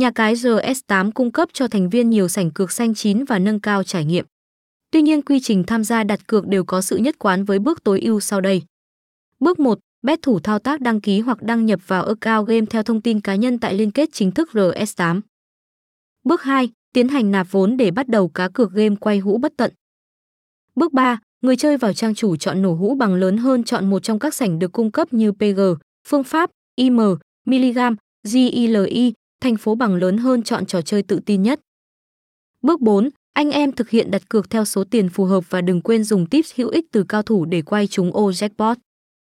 Nhà cái RS8 cung cấp cho thành viên nhiều sảnh cược xanh chín và nâng cao trải nghiệm. Tuy nhiên quy trình tham gia đặt cược đều có sự nhất quán với bước tối ưu sau đây. Bước 1, bet thủ thao tác đăng ký hoặc đăng nhập vào account game theo thông tin cá nhân tại liên kết chính thức RS8. Bước 2, tiến hành nạp vốn để bắt đầu cá cược game quay hũ bất tận. Bước 3, người chơi vào trang chủ chọn nổ hũ bằng lớn hơn chọn một trong các sảnh được cung cấp như PG, phương pháp, IM, mg, GILI, thành phố bằng lớn hơn chọn trò chơi tự tin nhất. Bước 4, anh em thực hiện đặt cược theo số tiền phù hợp và đừng quên dùng tips hữu ích từ cao thủ để quay trúng ô jackpot.